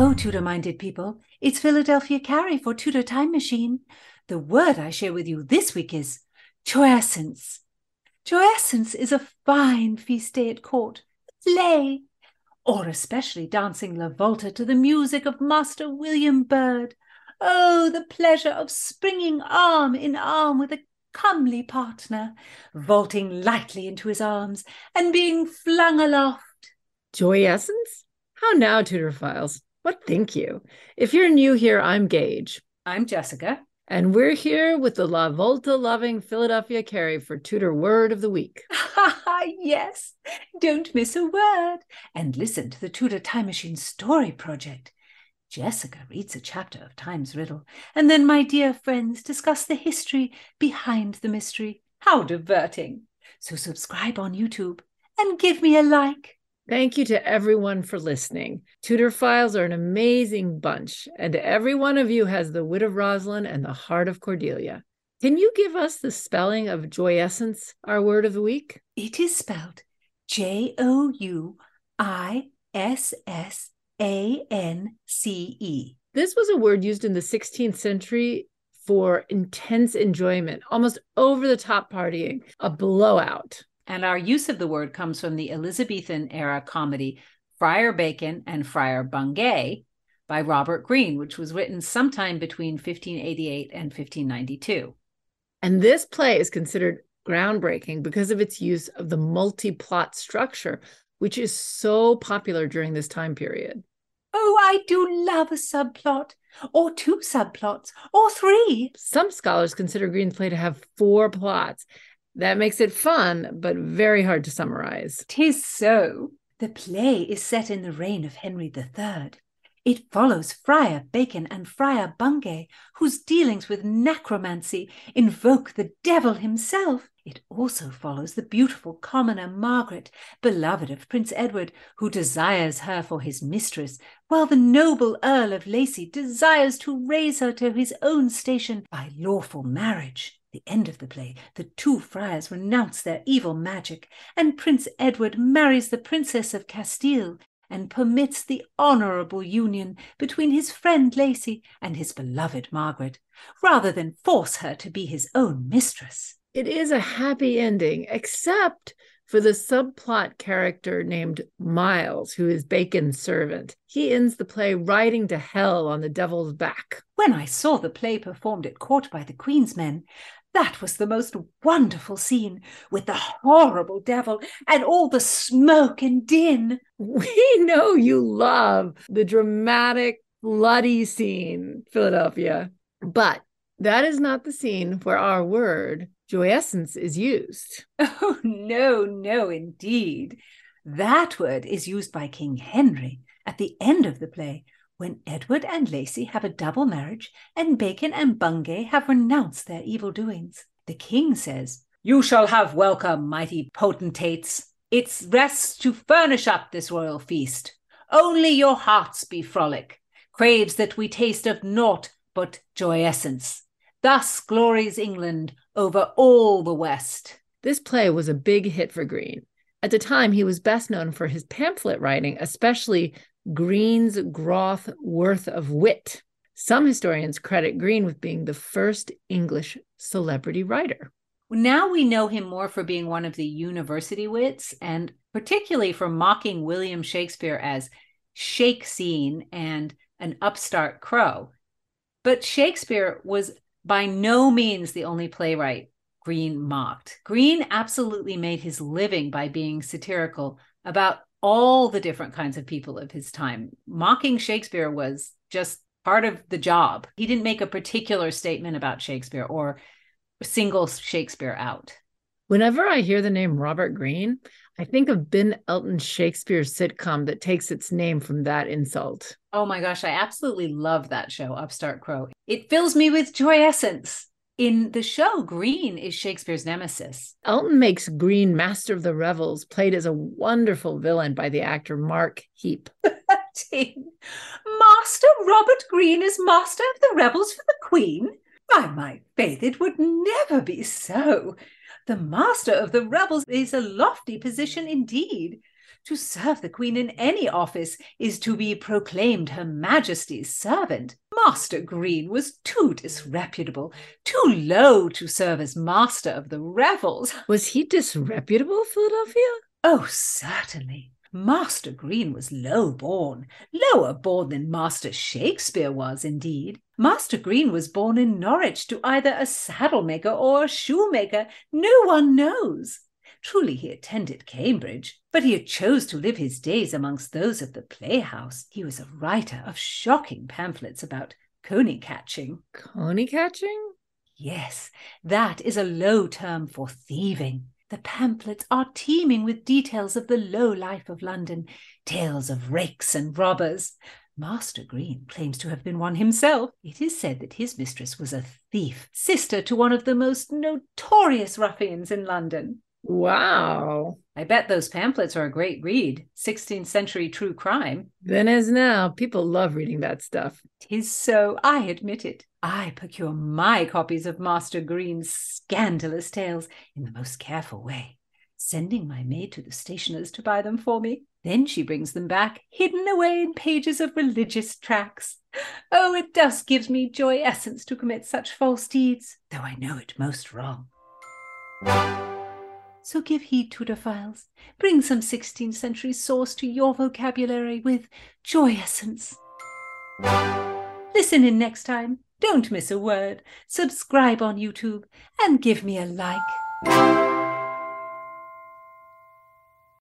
Ho, Tudor minded people. It's Philadelphia Carrie for Tudor Time Machine. The word I share with you this week is jouissance. Jouissance is a fine feast day at court, play, or especially dancing La Volta to the music of Master William Byrd. Oh, the pleasure of springing arm in arm with a comely partner, vaulting lightly into his arms and being flung aloft. Jouissance? How now, Tudorphiles? What think you? If you're new here, I'm Gage. I'm Jessica. And we're here with the La Volta loving Philadelphia Carrie for Tudor Word of the Week. yes, don't miss a word. And listen to the Tudor Time Machine Story Project. Jessica reads a chapter of Time's Riddle, and then my dear friends discuss the history behind the mystery. How diverting! So subscribe on YouTube and give me a like. Thank you to everyone for listening. Tudorphiles are an amazing bunch, and every one of you has the wit of Rosalind and the heart of Cordelia. Can you give us the spelling of jouissance, our word of the week? It is spelled J O U I S S A N C E. This was a word used in the 16th century for intense enjoyment, almost over the top partying, a blowout. And our use of the word comes from the Elizabethan era comedy Friar Bacon and Friar Bungay by Robert Greene, which was written sometime between 1588 and 1592. And this play is considered groundbreaking because of its use of the multi plot structure, which is so popular during this time period. Oh, I do love a subplot, or two subplots, or three. Some scholars consider Greene's play to have four plots, that makes it fun, but very hard to summarize. Tis so. The play is set in the reign of Henry III. It follows Friar Bacon and Friar Bungay, whose dealings with necromancy invoke the devil himself. It also follows the beautiful commoner Margaret, beloved of Prince Edward, who desires her for his mistress, while the noble Earl of Lacy desires to raise her to his own station by lawful marriage the end of the play, the two friars renounce their evil magic, and Prince Edward marries the Princess of Castile and permits the honourable union between his friend Lacy and his beloved Margaret, rather than force her to be his own mistress. It is a happy ending, except for the subplot character named Miles, who is Bacon's servant. He ends the play riding to hell on the devil's back. When I saw the play performed at court by the Queen's men, that was the most wonderful scene with the horrible devil and all the smoke and din. We know you love the dramatic, bloody scene, Philadelphia. But that is not the scene where our word, jouissance, is used. Oh, no, no, indeed. That word is used by King Henry at the end of the play when Edward and Lacy have a double marriage and Bacon and Bungay have renounced their evil doings. The king says, You shall have welcome, mighty potentates. It rests to furnish up this royal feast. Only your hearts be frolic, craves that we taste of naught but jouissance. Thus glories England over all the West. This play was a big hit for Greene. At the time, he was best known for his pamphlet writing, especially Greene's Groth Worth of Wit. Some historians credit Greene with being the first English celebrity writer. Now we know him more for being one of the university wits and particularly for mocking William Shakespeare as shake scene and an upstart crow. But Shakespeare was by no means the only playwright Greene mocked. Greene absolutely made his living by being satirical about all the different kinds of people of his time. Mocking Shakespeare was just part of the job. He didn't make a particular statement about Shakespeare or single Shakespeare out. Whenever I hear the name Robert Greene, I think of Ben Elton's Shakespeare sitcom that takes its name from that insult. Oh my gosh, I absolutely love that show, Upstart Crow. It fills me with jouissance. In the show, Greene is Shakespeare's nemesis. Elton makes Greene master of the revels, played as a wonderful villain by the actor Mark Heap. master Robert Greene is master of the revels for the Queen? By my faith, it would never be so. The master of the revels is a lofty position indeed. To serve the Queen in any office is to be proclaimed Her Majesty's servant. Master Greene was too disreputable, too low to serve as master of the revels. Was he disreputable, Philadelphia? Oh, certainly. Master Greene was low born, lower born than Master Shakespeare was, indeed. Master Greene was born in Norwich to either a saddle maker or a shoemaker, no one knows. Truly he attended Cambridge, but he had chose to live his days amongst those of the playhouse. He was a writer of shocking pamphlets about coney catching. Coney catching? Yes, that is a low term for thieving. The pamphlets are teeming with details of the low life of London, tales of rakes and robbers. Master Greene claims to have been one himself. It is said that his mistress was a thief, sister to one of the most notorious ruffians in London. Wow. I bet those pamphlets are a great read. 16th century true crime. Then as now, people love reading that stuff. Tis so, I admit it. I procure my copies of Master Greene's scandalous tales in the most careful way, sending my maid to the stationer's to buy them for me. Then she brings them back, hidden away in pages of religious tracts. Oh, it does give me jouissance to commit such false deeds, though I know it most wrong. So give heed, Tudorphiles. Bring some 16th century sauce to your vocabulary with jouissance. Listen in next time. Don't miss a word. Subscribe on YouTube and give me a like.